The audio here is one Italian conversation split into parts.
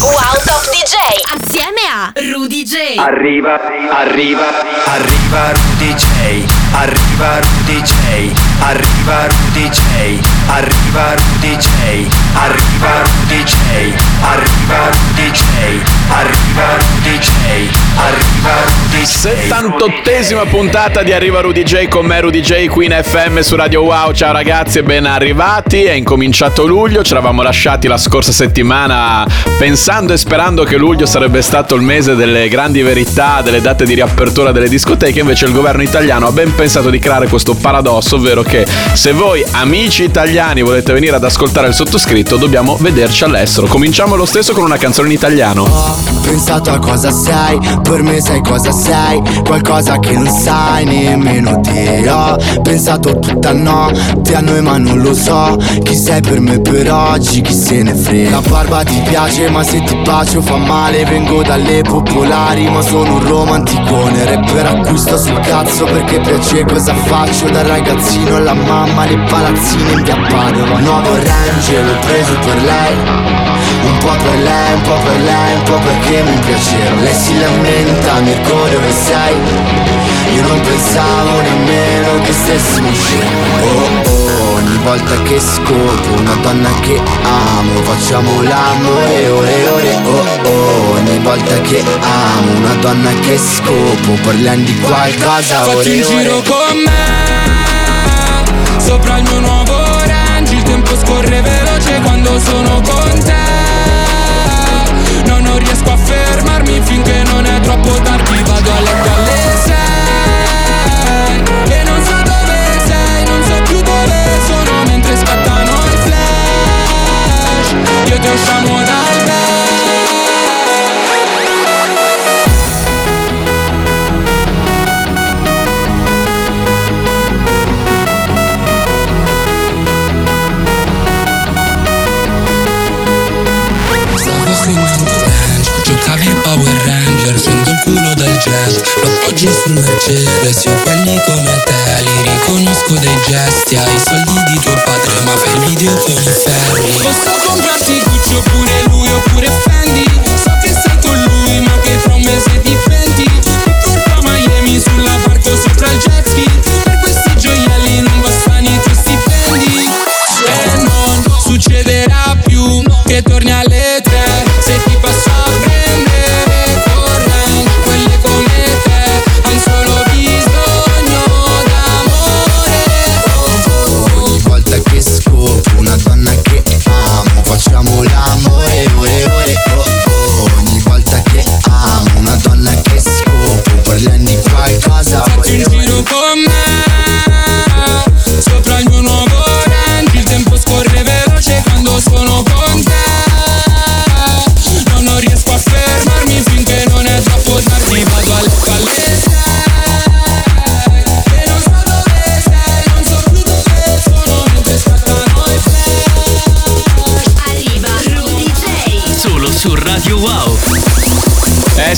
Wow Top DJ. Assieme a Rudy J. Arriva, arriva, arriva Rudy J. Arriva Rudy J. Arriva Rudy J. Arriva Rudy J. Arriva Rudy J. Arriva Rudy J. Arriva Rudy J. Arriva Rudy J. 78esima puntata di Arriva Rudy J con me Rudy J qui in FM su Radio Wow. Ciao ragazzi e ben arrivati. È incominciato luglio, ci eravamo lasciati la scorsa settimana pensando e sperando che luglio sarebbe stato il mese delle grandi verità, delle date di riapertura delle discoteche, invece il governo italiano ha ben pensato di creare questo paradosso, ovvero che se voi amici italiani volete venire ad ascoltare il sottoscritto dobbiamo vederci all'estero. Cominciamo lo stesso con una canzone in italiano. Ho pensato a cosa sei, per me sai cosa sei, qualcosa che non sai nemmeno te. Ho pensato tutta notte a noi ma non lo so, chi sei per me per oggi, chi se ne frega. La barba ti piace ma se ti bacio fa male, vengo dalle popolari ma sono un romanticone, rapper acquisto sul cazzo perché piace cosa faccio, dal ragazzino alla mamma, le palazzine in via Padova. Nuovo Range l'ho preso per lei. Un po' per lei, un po' per lei, un po' perché mi piaceva Lei si lamenta, Mirko dove sei? Io non pensavo nemmeno che stessimo insieme Oh oh, ogni volta che scopro una donna che amo Facciamo l'amore ore ore Ogni volta che amo una donna che scopro Parliamo di qualcosa Fatti ore un giro con me Sopra il mio nuovo range Il tempo scorre veloce quando sono con te. No, non riesco a fermarmi finché non è troppo tardi Vado a letto alle sei. E non so dove sei, non so più dove sono Mentre scattano i flash. Io ti usciamo dal culo del jazz, appoggi sul Mercedes Io quelli come te, li riconosco dei gesti. Hai i soldi di tuo padre, ma fai il video con i ferri. Posso comprarti Gucci oppure lui oppure Fendi. So che sei con lui, ma che tra un mese ti penti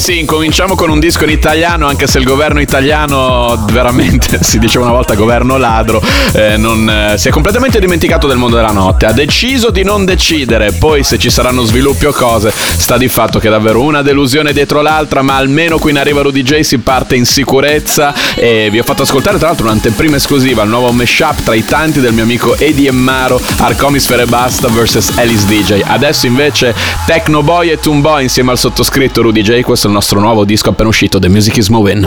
sì, incominciamo con un disco in italiano, anche se il governo italiano, veramente, si diceva una volta governo ladro, eh, non, eh, si è completamente dimenticato del mondo della notte. Ha deciso di non decidere, poi se ci saranno sviluppi o cose, sta di fatto che è davvero una delusione dietro l'altra, ma almeno qui in Arriva Rudy J si parte in sicurezza e vi ho fatto ascoltare tra l'altro un'anteprima esclusiva, il nuovo mashup tra i tanti del mio amico Eddie Emmaro, Arcomisfere Basta vs Alice DJ. Adesso invece Tecno Boy e Toon Boy insieme al sottoscritto Rudy J, questo è il nostro nuovo disco appena uscito, The Music is Moving.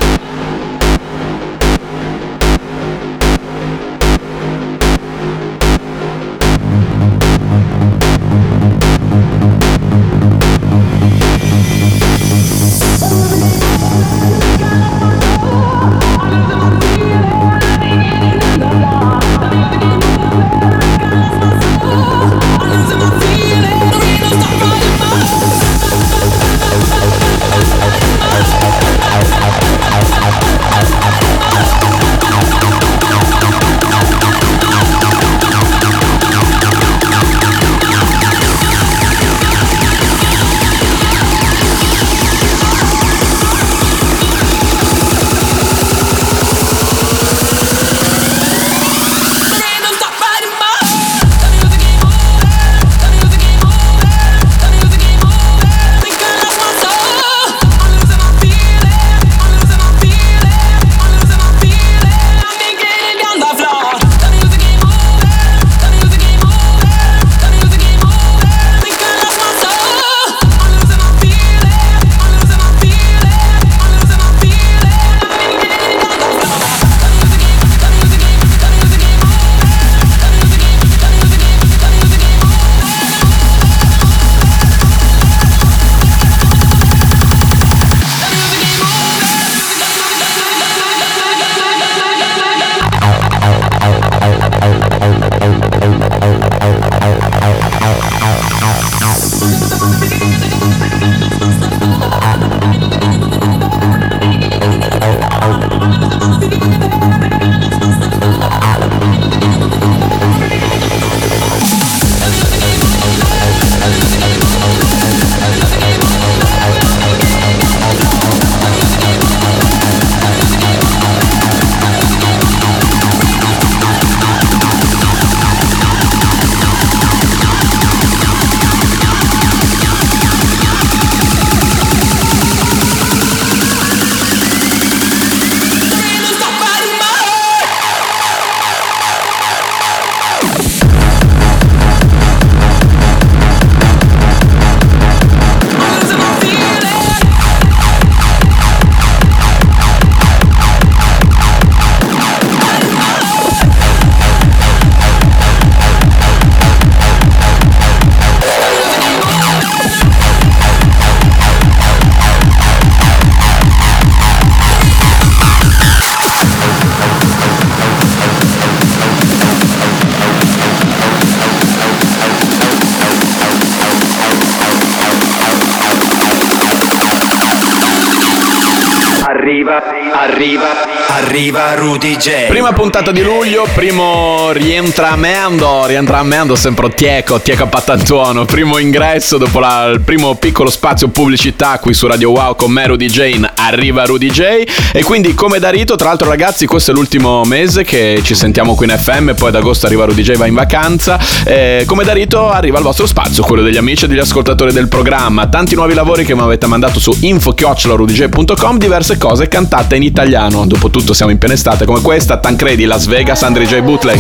Arriva Rudy J. Prima puntata di luglio, primo rientra Mendo, rientra Mendo sempre Tieco, Tieco Patantuono, primo ingresso dopo la, il primo piccolo spazio pubblicità qui su Radio Wow con me Rudy Jane, arriva Rudy J. E quindi come da rito, tra l'altro ragazzi questo è l'ultimo mese che ci sentiamo qui in FM, poi ad agosto arriva Rudy J va in vacanza, e come da rito arriva il vostro spazio, quello degli amici e degli ascoltatori del programma, tanti nuovi lavori che mi avete mandato su info-rudyj.com, diverse cose cantate in italiano, dopotutto siamo in piena estate come questa, Tancredi, Las Vegas, Andri J. Bootleg.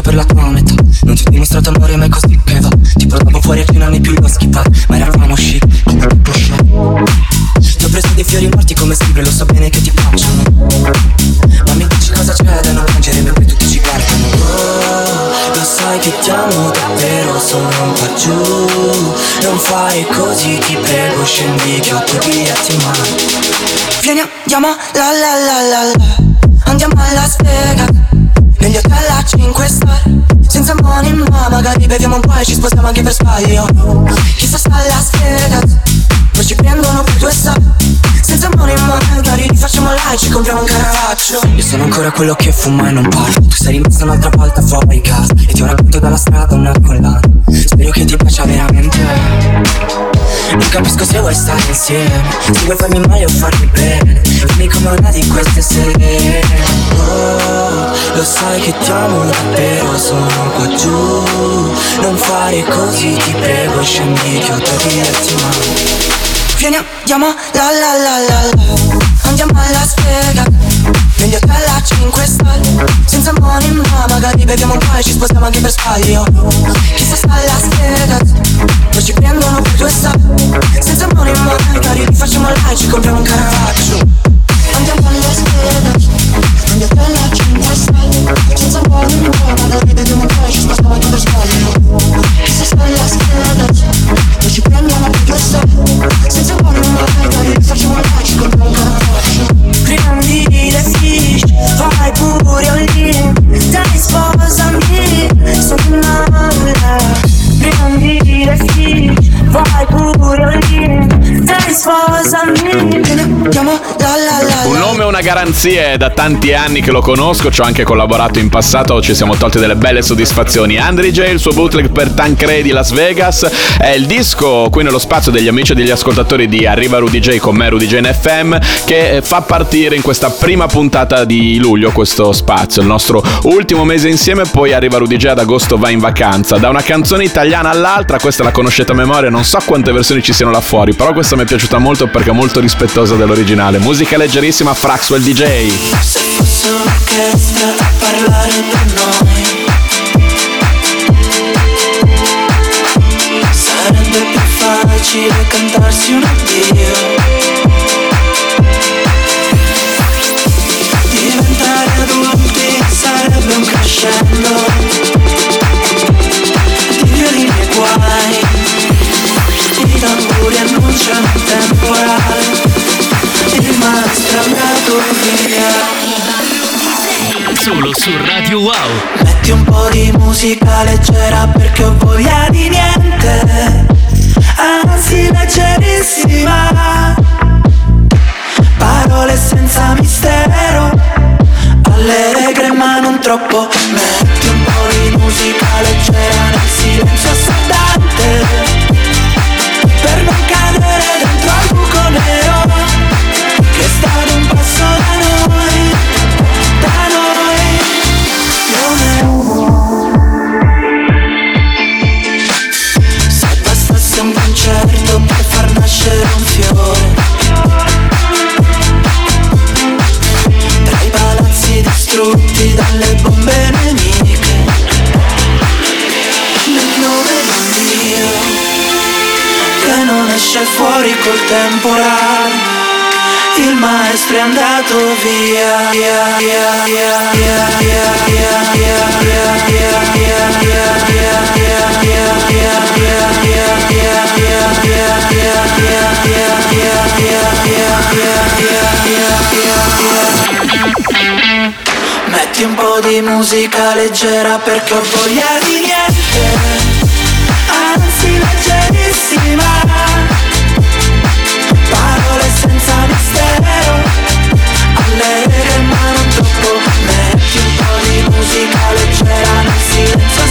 Per la tua metà. Non ti ho dimostrato amore ma è così che va Ti portavo fuori a hai più lo schifar Ma eravamo chic, come pusha Ti ho preso dei fiori morti come sempre Lo so bene che ti piacciono. Ma mi dici cosa c'è da non piangere mentre tutti ci guardano. Oh, lo sai che ti amo davvero Sono un po' giù. Non fare così ti prego Scendi che ho due biglietti in mano. Vieni andiamo la la la la la. Andiamo a Las Vegas negli hotel a 5 star. Senza money ma magari beviamo un po' e ci spostiamo anche per sbaglio. Chissà sta alla scheda Poi ci prendono per due star Senza money ma magari li facciamo là e ci compriamo un Caravaggio Io sono ancora quello che fuma e non parlo. Tu sei rimasta un'altra volta fuori casa E ti ho racconto dalla strada una collana. Spero che ti piaccia veramente. Non capisco se vuoi stare insieme. Se vuoi farmi male o farmi bene Dimmi come una di queste sere. Oh, lo sai che ti amo davvero Sono qua giù. Non fare così ti prego Scendi che ho biglietti in mano Vieni andiamo la la la la la. Andiamo a Las Vegas Negli hotel a 5 star Senza money ma magari beviamo un po' e ci spostiamo anche per sbaglio. Chissà sta a Las Vegas Poi ci prendono per due star Senza money ma magari facciamo là e ci compriamo un Caravaggio E garanzia, è da tanti anni che lo conosco, ci ho anche collaborato in passato, ci siamo tolti delle belle soddisfazioni. Andri J, il suo bootleg per Tancredi Las Vegas, è il disco qui nello spazio degli amici e degli ascoltatori di Arriva Rudy J con me Rudy J FM che fa partire in questa prima puntata di luglio questo spazio, il nostro ultimo mese insieme, poi arriva Rudy J ad agosto va in vacanza. Da una canzone italiana all'altra, questa la conoscete a memoria, non so quante versioni ci siano là fuori, però questa mi è piaciuta molto perché è molto rispettosa dell'originale. Musica leggerissima, Fraxwell DJ. Se fosse un'orchestra a parlare per noi Sarebbe più facile cantarsi un addio temporale il maestro è andato via, Metti un po' di musica leggera perché ho voglia di niente Anzi leggerissima Sometimes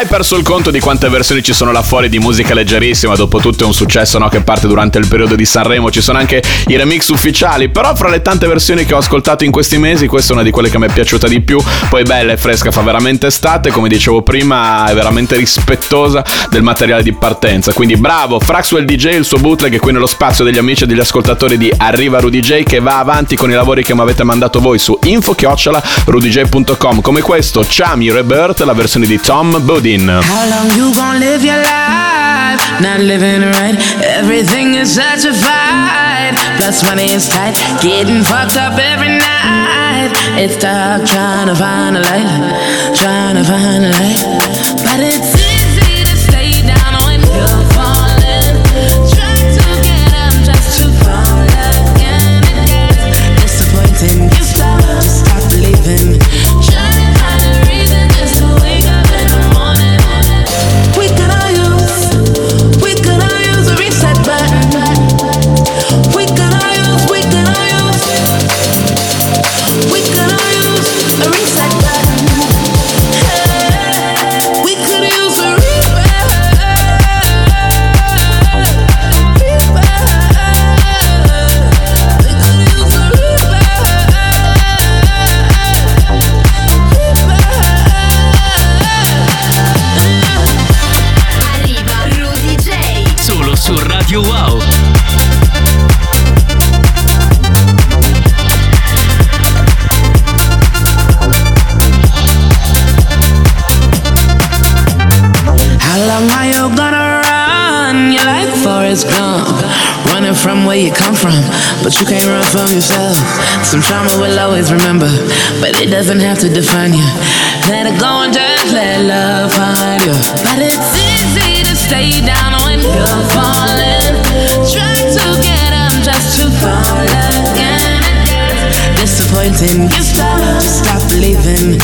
Oramai perso il conto di quante versioni ci sono là fuori di musica leggerissima, dopo tutto è un successo no, che parte durante il periodo di Sanremo, ci sono anche i remix ufficiali, però fra le tante versioni che ho ascoltato in questi mesi questa è una di quelle che mi è piaciuta di più, poi bella e fresca, fa veramente estate, come dicevo prima è veramente rispettosa del materiale di partenza, quindi bravo Fraxwell DJ, il suo bootleg è qui nello spazio degli amici e degli ascoltatori di Arriva Rudy J che va avanti con i lavori che mi avete mandato voi su info-rudj.com come questo Chami Rebirth, la versione di Tom Bodin. Uh, How long you gonna live your life? Not living right. Everything is such a fight. Plus money is tight. Getting fucked up every night. It's tough trying to find a light. Trying to find a light. But it's Some trauma will always remember, but it doesn't have to define you. Let it go and just let love find you. But it's easy to stay down when you're falling. Try to get up just to fall again. Disappointing, you stop, just stop believing.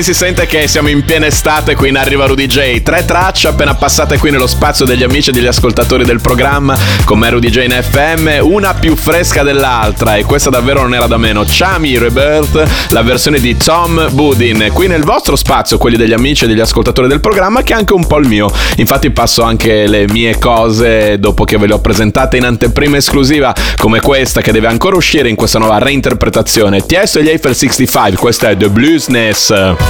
Come si sente che siamo in piena estate qui in Arriva Rudy J. Tre tracce appena passate qui nello spazio degli amici e degli ascoltatori del programma con me Rudy J in FM, una più fresca dell'altra e questa davvero non era da meno. Chami Rebirth, la versione di Tom Budin, qui nel vostro spazio, quelli degli amici e degli ascoltatori del programma che è anche un po' il mio. Infatti passo anche le mie cose dopo che ve le ho presentate in anteprima esclusiva come questa che deve ancora uscire in questa nuova reinterpretazione. Tiesto e gli Eiffel 65, questa è The Bluesness.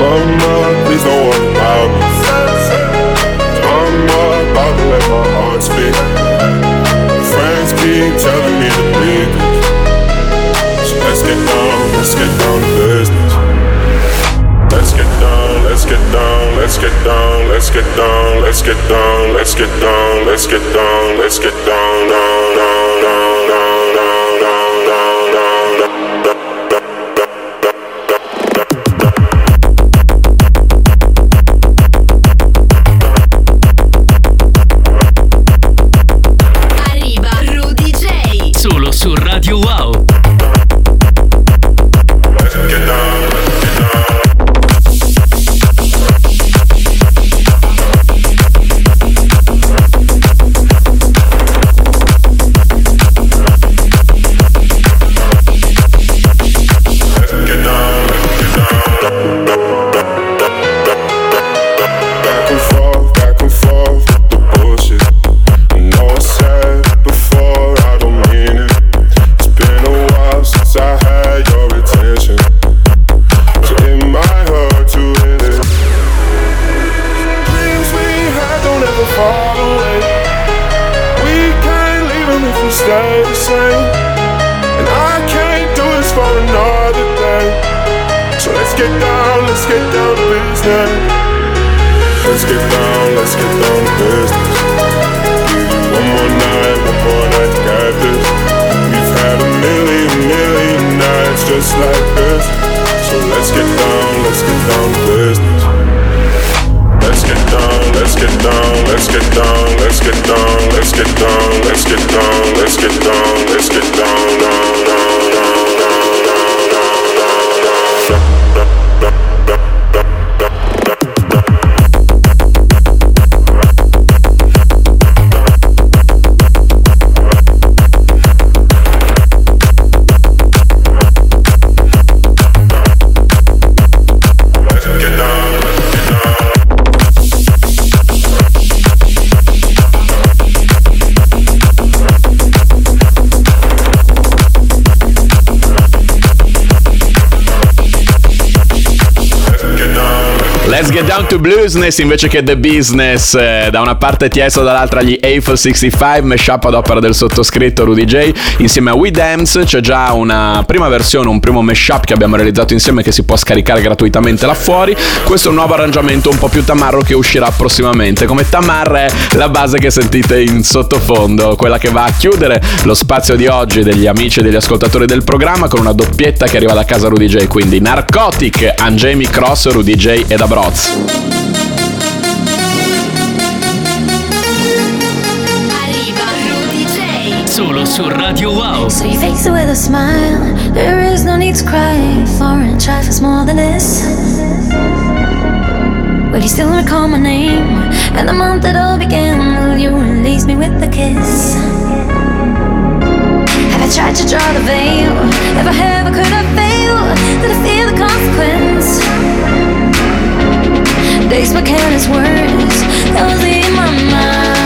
Mama, please don't worry about me. I'm about to let my heart speak. Friends keep telling me to leave. So let's get down, let's get down to business. Let's get down, let's get down, let's get down, let's get down, let's get down, let's get down, let's get down, let's get down, down, down, down, down, down, down, it done. Get down to bluesness invece che the business. Eh, da una parte Tiesto, dall'altra gli Eiffel 65, mashup ad opera del sottoscritto Rudy J. Insieme a We Dance c'è già una prima versione, un primo mashup che abbiamo realizzato insieme che si può scaricare gratuitamente là fuori. Questo è un nuovo arrangiamento un po' più tamarro che uscirà prossimamente. Come tamarra è la base che sentite in sottofondo, quella che va a chiudere lo spazio di oggi degli amici e degli ascoltatori del programma con una doppietta che arriva da casa Rudy J. Quindi Narcotic, Angemi Cross, Rudy J ed Abroz. Arriva Rudy J. Solo su Radio Wow. So you face it with a smile. There is no need to cry for a trifle's more than this. Will you still recall my name and the month it all began? Will you release me with a kiss? Have I tried to draw the veil? If I have, I could I fail? Did I feel the consequence? Days my careless words, that was in my mind.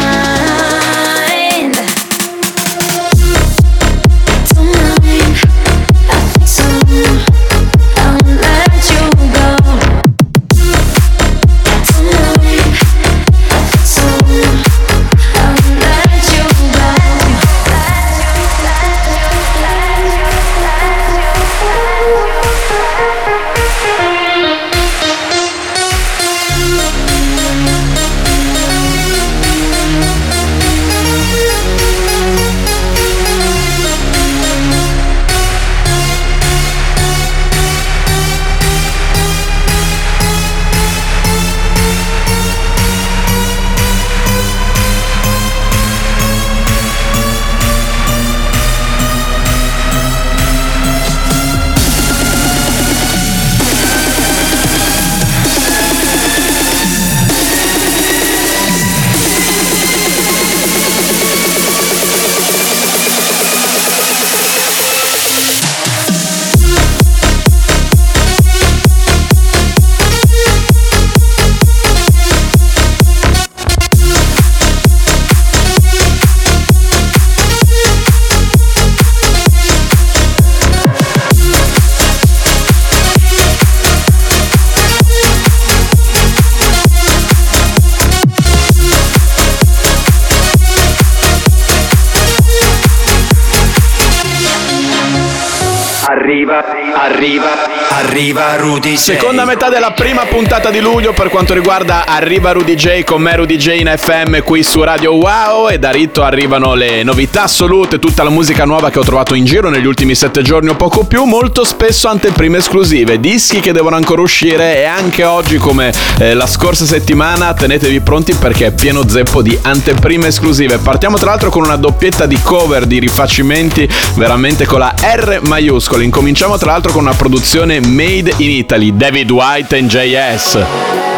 Arriva, arriva, Rudy J. Seconda metà della prima puntata di luglio per quanto riguarda Arriva Rudy J con me Rudy J in FM qui su Radio Wow e da Ritto arrivano le novità assolute, tutta la musica nuova che ho trovato in giro negli ultimi sette giorni o poco più, molto spesso anteprime esclusive, dischi che devono ancora uscire e anche oggi come eh, la scorsa settimana tenetevi pronti perché è pieno zeppo di anteprime esclusive. Partiamo tra l'altro con una doppietta di cover, di rifacimenti veramente con la R maiuscola. Incominciamo tra l'altro con una produzione made in Italy, David White and JS.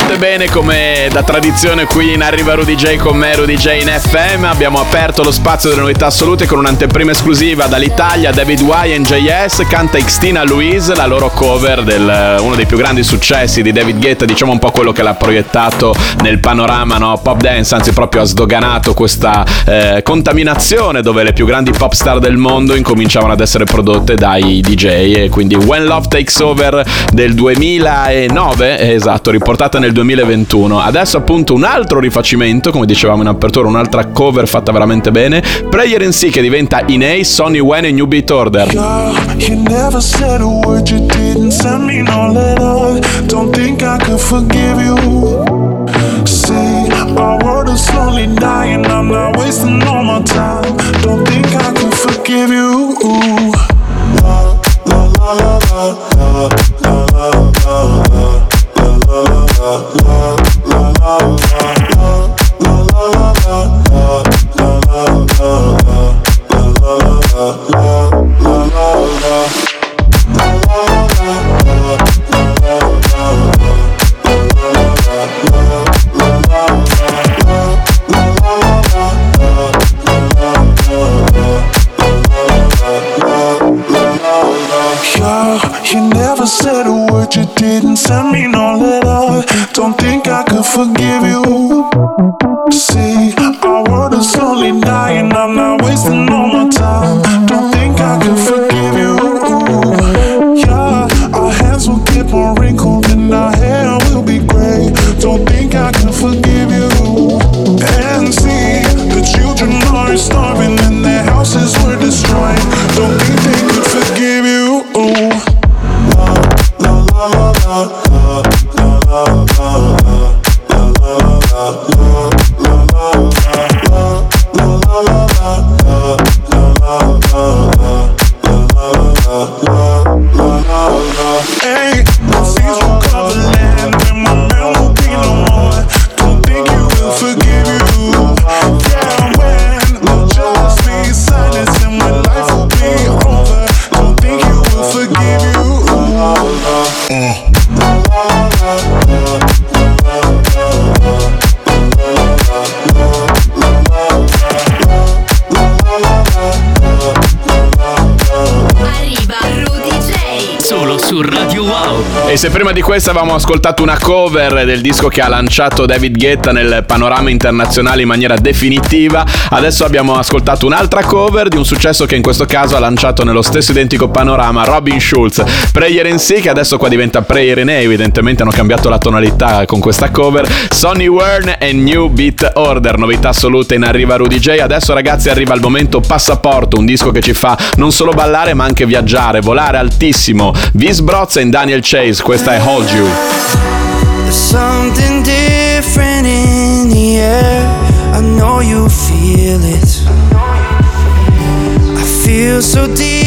Fatte bene come da tradizione qui in Arriva Rudy J con me Rudy J in FM. Abbiamo aperto lo spazio delle novità assolute con un'anteprima esclusiva dall'Italia, David e JS, canta Xtina Louise, la loro cover del uno dei più grandi successi di David Guetta, diciamo un po' quello che l'ha proiettato nel panorama no? pop dance, anzi proprio ha sdoganato questa eh, contaminazione dove le più grandi pop star del mondo incominciavano ad essere prodotte dai DJ e quindi When Love Takes Over del 2009, esatto, riportata nel nel 2021. Adesso appunto un altro rifacimento, come dicevamo in apertura, un'altra cover fatta veramente bene, Player in Sea che diventa In Inei, Sonny When e New Beat Order. Our world is slowly dying. I'm not wasting all my time. Don't think I can forgive you. Ooh. La la la la la la. La la la la Radio Wow. E se prima di questa avevamo ascoltato una cover del disco che ha lanciato David Guetta nel panorama internazionale in maniera definitiva, adesso abbiamo ascoltato un'altra cover di un successo che in questo caso ha lanciato nello stesso identico panorama Robin Schulz, Prayer in C, che adesso qua diventa Prayer in A, evidentemente hanno cambiato la tonalità con questa cover, Sonny Wern e New Beat Order, novità assolute in arriva Rudy J. Adesso ragazzi arriva il momento passaporto, un disco che ci fa non solo ballare ma anche viaggiare, volare altissimo. Vis Brozza e Daniel Chase, questa è Hold You. Something different in the air. I know you feel it. I feel so deeply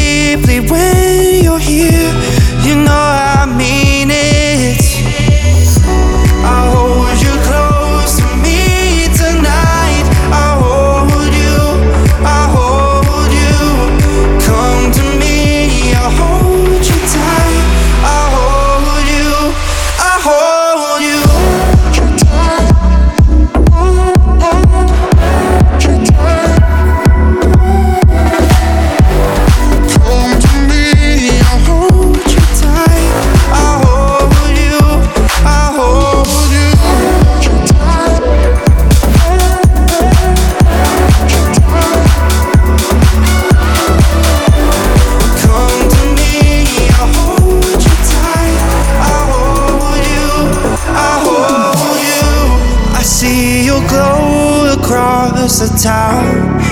town.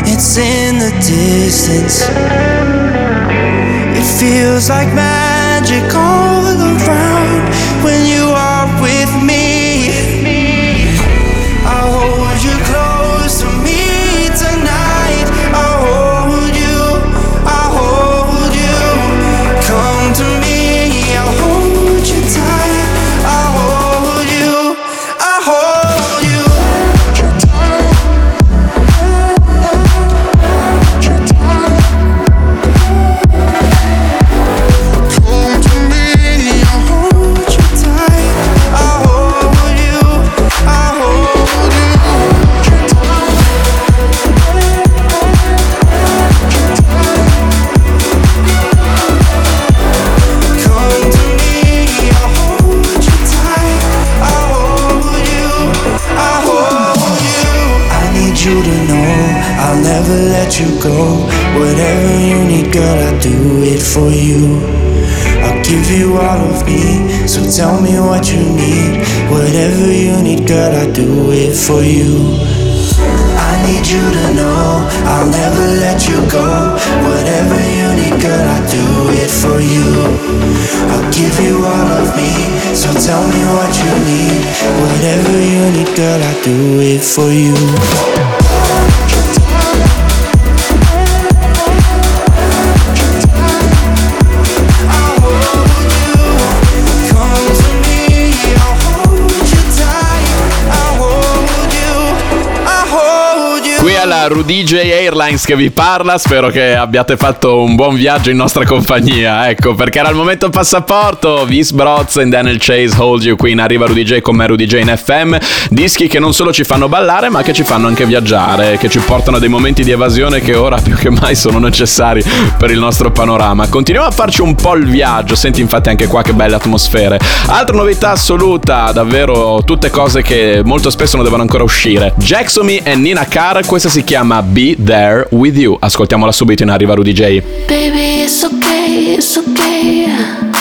It's in the distance. It feels like magic all around Whatever you need, girl, I do it for you. I'll give you all of me, so tell me what you need. Whatever you need, girl, I do it for you. I need you to know I'll never let you go. Whatever you need, girl, I do it for you. I'll give you all of me, so tell me what you need. Whatever you need, girl, I do it for you. J Airlines che vi parla, spero che abbiate fatto un buon viaggio in nostra compagnia, ecco, perché era il momento passaporto, Vis Broz e Daniel Chase Hold You, qui in arriva J con me Rudy J in FM, dischi che non solo ci fanno ballare ma che ci fanno anche viaggiare, che ci portano a dei momenti di evasione che ora più che mai sono necessari per il nostro panorama. Continuiamo a farci un po' il viaggio, senti infatti anche qua che belle atmosfere. Altra novità assoluta, davvero tutte cose che molto spesso non devono ancora uscire. Jacksomi e Nina Carr, questa si chiama Be There With You. Ascoltiaamola subito in arriva Rudy J. Baby, it's okay, it's okay.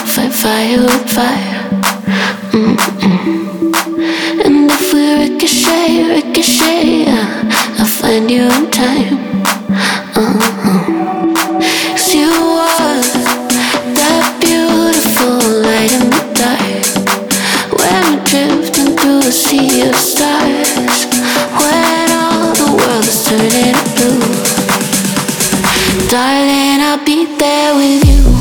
Fight fire with fire. Mm-mm. And if we ricochet, ricochet, I'll find you in time. Uh-huh. drifting through a sea of stars. Darling, I'll be there with you.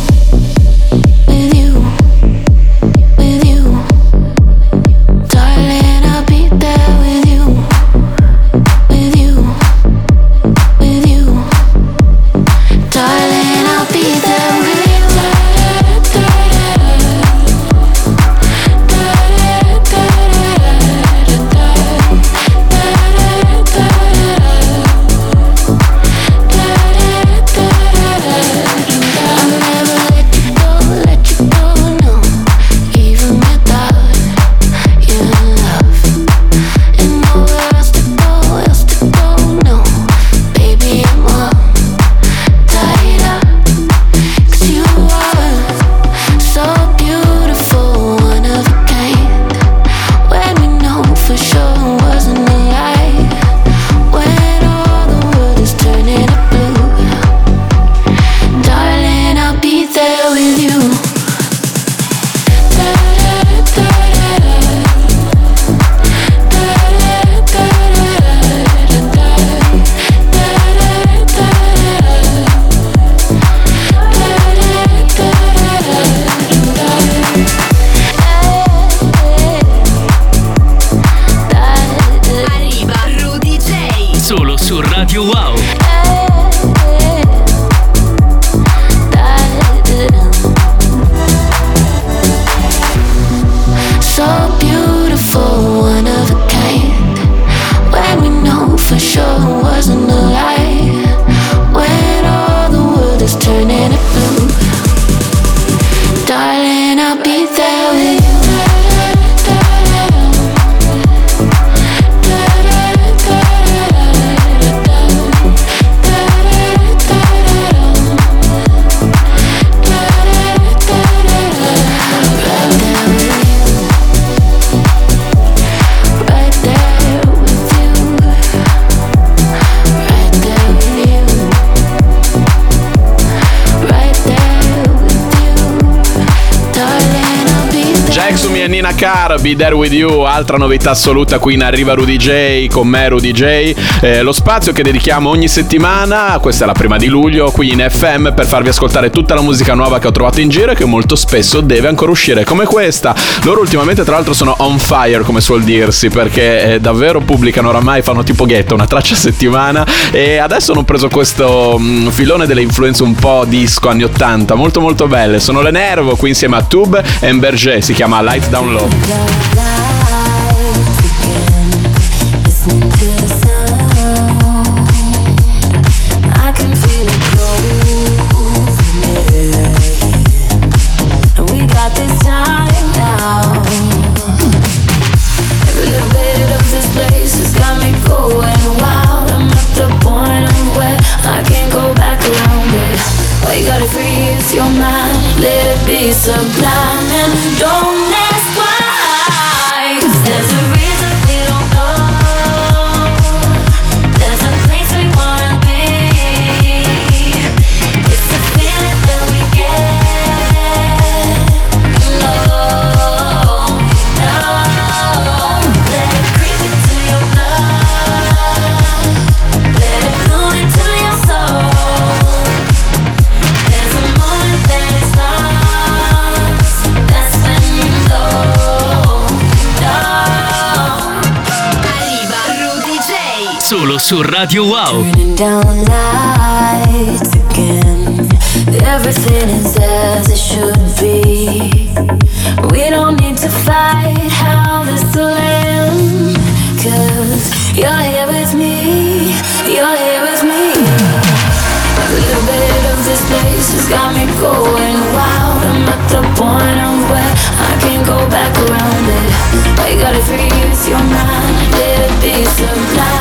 Carr, Be There With You, altra novità assoluta qui in arriva Rudy J, con me Rudy J, eh, lo spazio che dedichiamo ogni settimana, questa è la prima di luglio, qui in FM per farvi ascoltare tutta la musica nuova che ho trovato in giro e che molto spesso deve ancora uscire, come questa. Loro ultimamente tra l'altro sono on fire come suol dirsi, perché eh, davvero pubblicano oramai, fanno tipo ghetto, una traccia a settimana e adesso hanno preso questo mm, filone delle influenze un po' disco anni 80, molto molto belle, sono le Nervo qui insieme a Tube e Berger, si chiama Light Down Low. I su Radio Wow. Everything is as it should be. We don't need to fight how this will end. Cause you're here with me. You're here with me. A little bit of this place has got me going wild. I'm at the point where I can't go back around it. Gotta free your mind. Let it be sublime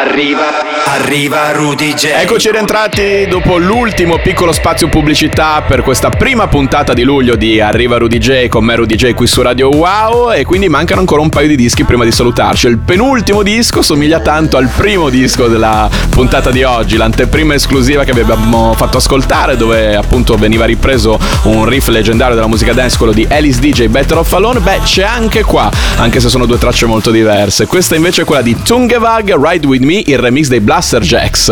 Arriva, arriva, Rudy J. Eccoci rientrati dopo l'ultimo piccolo spazio pubblicità per questa prima puntata di luglio di Arriva Rudy J con me Rudy J qui su Radio Wow e quindi mancano ancora un paio di dischi prima di salutarci. Il penultimo disco somiglia tanto al primo disco della puntata di oggi, l'anteprima esclusiva che vi abbiamo fatto ascoltare dove appunto veniva ripreso un riff leggendario della musica dance, quello di Alice DJ Better of Alone. Beh, c'è anche qua, anche se sono due tracce molto diverse. Questa invece è quella di Tungevag Ride With Me, il remix dei Blaster Jacks.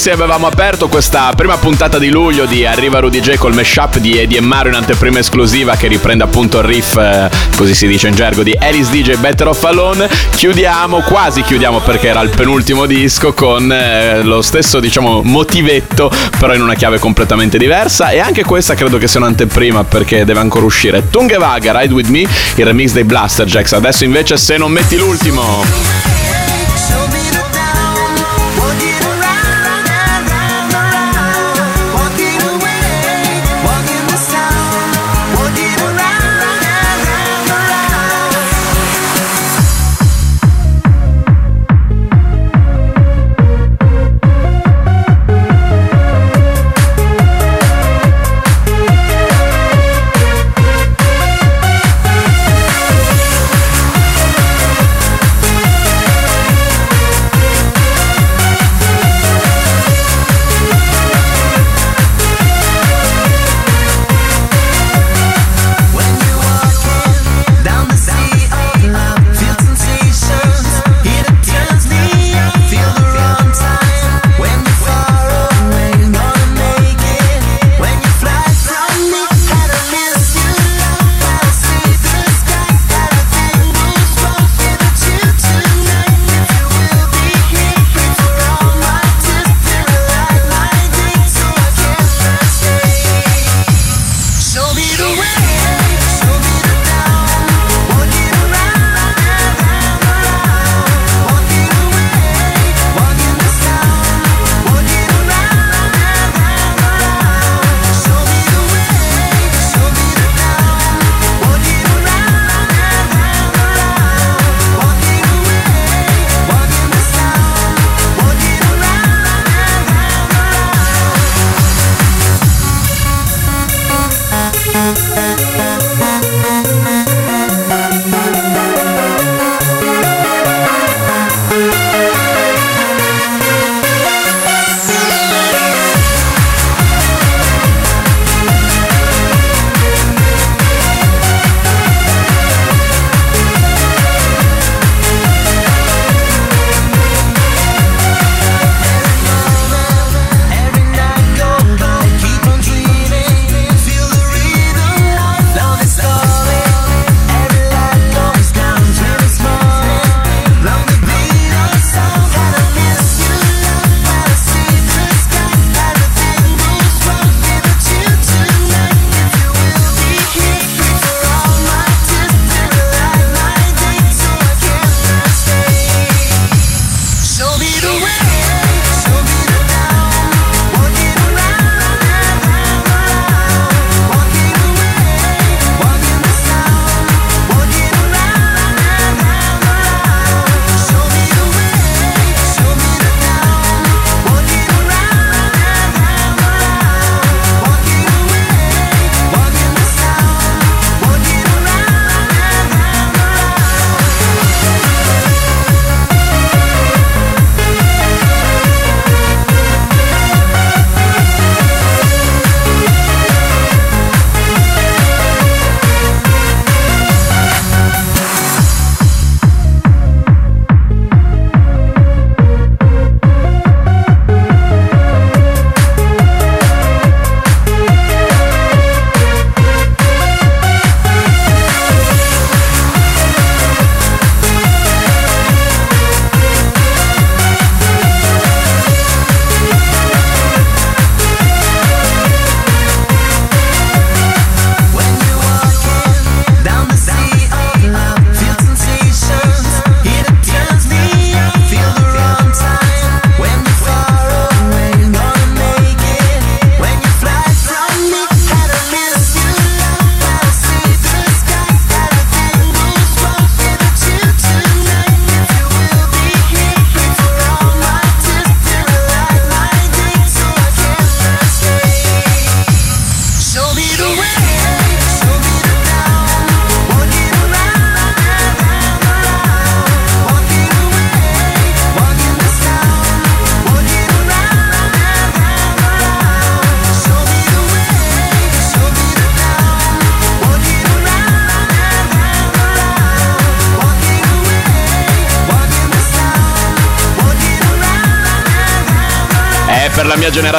Se avevamo aperto questa prima puntata di luglio di Arriva Rudy J col mashup di Eddie e Mario in anteprima esclusiva che riprende appunto il riff, eh, così si dice in gergo, di Alice DJ Better of Alone, chiudiamo, quasi chiudiamo perché era il penultimo disco con eh, lo stesso diciamo motivetto però in una chiave completamente diversa e anche questa credo che sia un'anteprima perché deve ancora uscire. Tungevaga, Ride With Me, il remix dei Blaster Jacks. Adesso invece se non metti l'ultimo...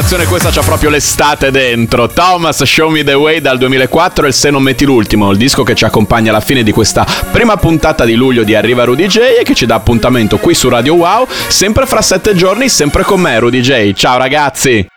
generazione questa c'ha proprio l'estate dentro. Thomas, Show Me The Way dal 2004 e Se non metti l'ultimo, il disco che ci accompagna alla fine di questa prima puntata di luglio di Arriva Rudy J e che ci dà appuntamento qui su Radio Wow, sempre fra sette giorni, sempre con me Rudy J. Ciao ragazzi!